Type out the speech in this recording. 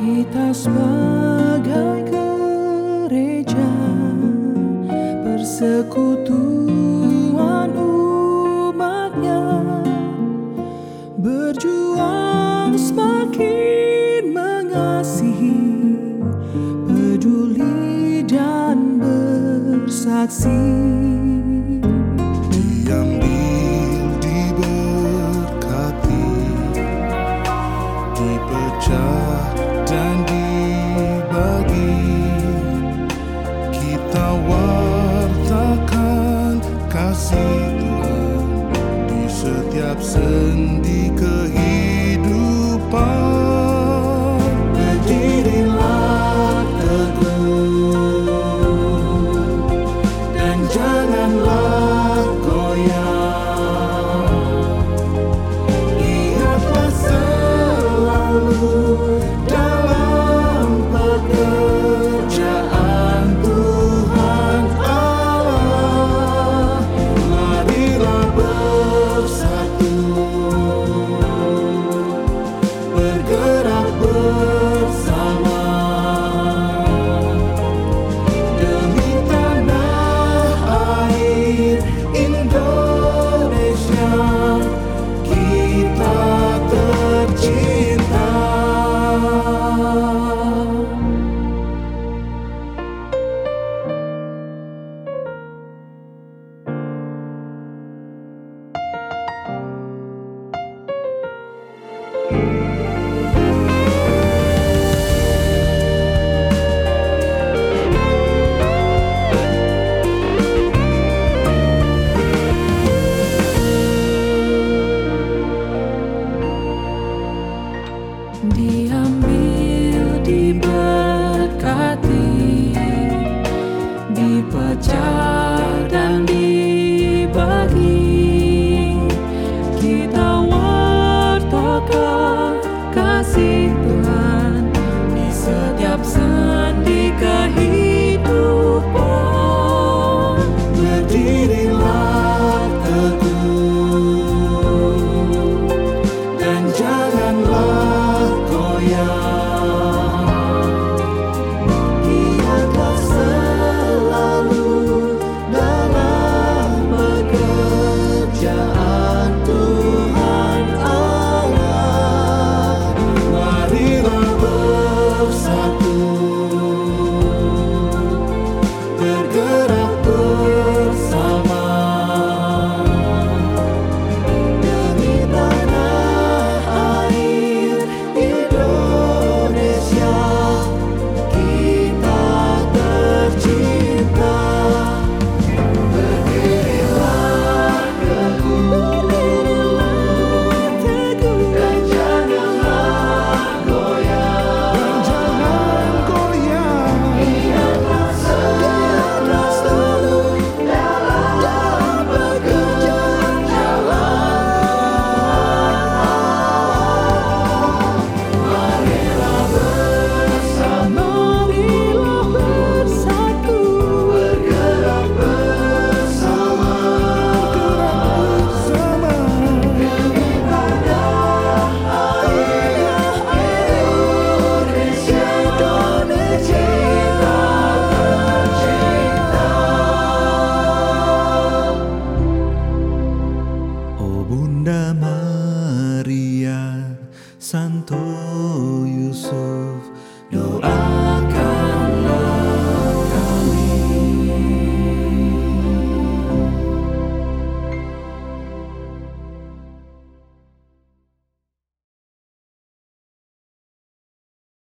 Kita sebagai gereja persekutuan umatnya berjuang semakin mengasihi, peduli dan bersaksi. wartakan kasih Tuhan di setiap sendi kehidupan. see Santo Yusuf doakan